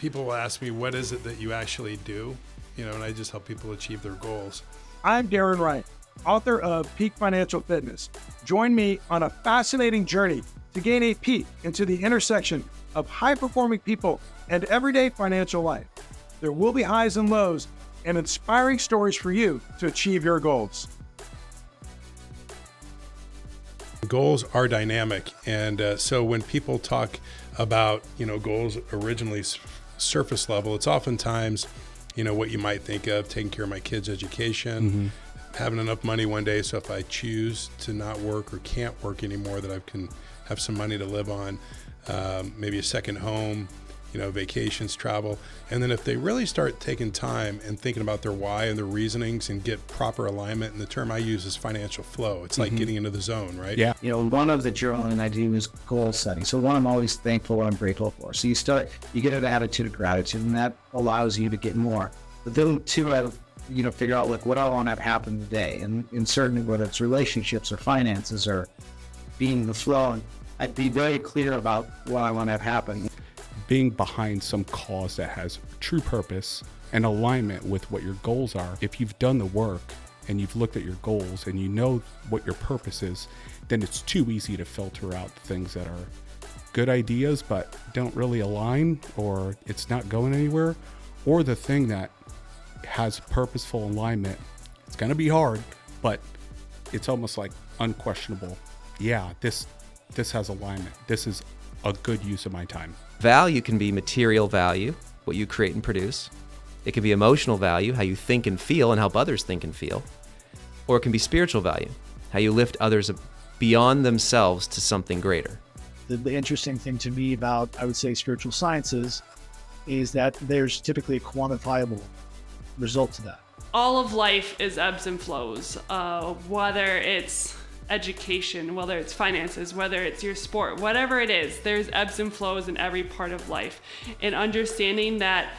people will ask me, what is it that you actually do? You know, and I just help people achieve their goals. I'm Darren Wright, author of Peak Financial Fitness. Join me on a fascinating journey to gain a peek into the intersection of high performing people and everyday financial life. There will be highs and lows and inspiring stories for you to achieve your goals. Goals are dynamic, and uh, so when people talk about you know goals originally surface level, it's oftentimes you know what you might think of taking care of my kids' education, mm-hmm. having enough money one day so if I choose to not work or can't work anymore, that I can have some money to live on, um, maybe a second home, you know, vacations, travel. And then if they really start taking time and thinking about their why and their reasonings and get proper alignment, and the term I use is financial flow. It's like mm-hmm. getting into the zone, right? Yeah. You know, one of the journaling I do is goal setting. So one I'm always thankful what I'm grateful for. So you start, you get an attitude of gratitude and that allows you to get more. But then two, I you know, figure out like what I want to have happen today. And, and certainly whether it's relationships or finances or being the flow. And I'd be very clear about what I want to have happen being behind some cause that has true purpose and alignment with what your goals are. If you've done the work and you've looked at your goals and you know what your purpose is, then it's too easy to filter out things that are good ideas but don't really align or it's not going anywhere, or the thing that has purposeful alignment. It's going to be hard, but it's almost like unquestionable. Yeah, this this has alignment. This is a good use of my time. Value can be material value, what you create and produce. It can be emotional value, how you think and feel and help others think and feel. Or it can be spiritual value, how you lift others beyond themselves to something greater. The, the interesting thing to me about, I would say, spiritual sciences is that there's typically a quantifiable result to that. All of life is ebbs and flows, uh, whether it's education, whether it's finances, whether it's your sport, whatever it is, there's ebbs and flows in every part of life. And understanding that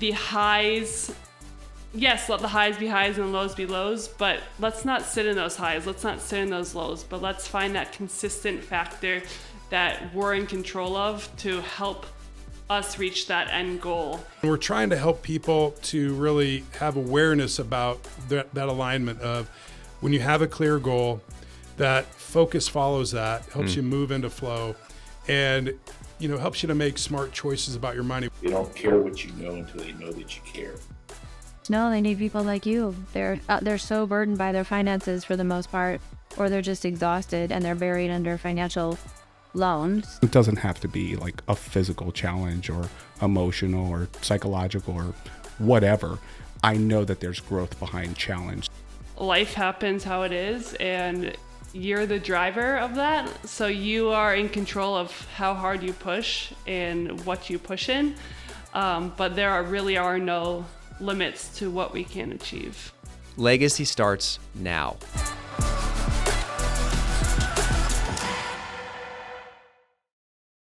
the highs, yes, let the highs be highs and lows be lows, but let's not sit in those highs, let's not sit in those lows, but let's find that consistent factor that we're in control of to help us reach that end goal. We're trying to help people to really have awareness about that, that alignment of when you have a clear goal, that focus follows that, helps mm. you move into flow, and you know helps you to make smart choices about your money. They don't care what you know until they know that you care. No, they need people like you. They're uh, they're so burdened by their finances for the most part, or they're just exhausted and they're buried under financial loans. It doesn't have to be like a physical challenge or emotional or psychological or whatever. I know that there's growth behind challenge. Life happens how it is, and you're the driver of that. So you are in control of how hard you push and what you push in. Um, but there are, really are no limits to what we can achieve. Legacy starts now.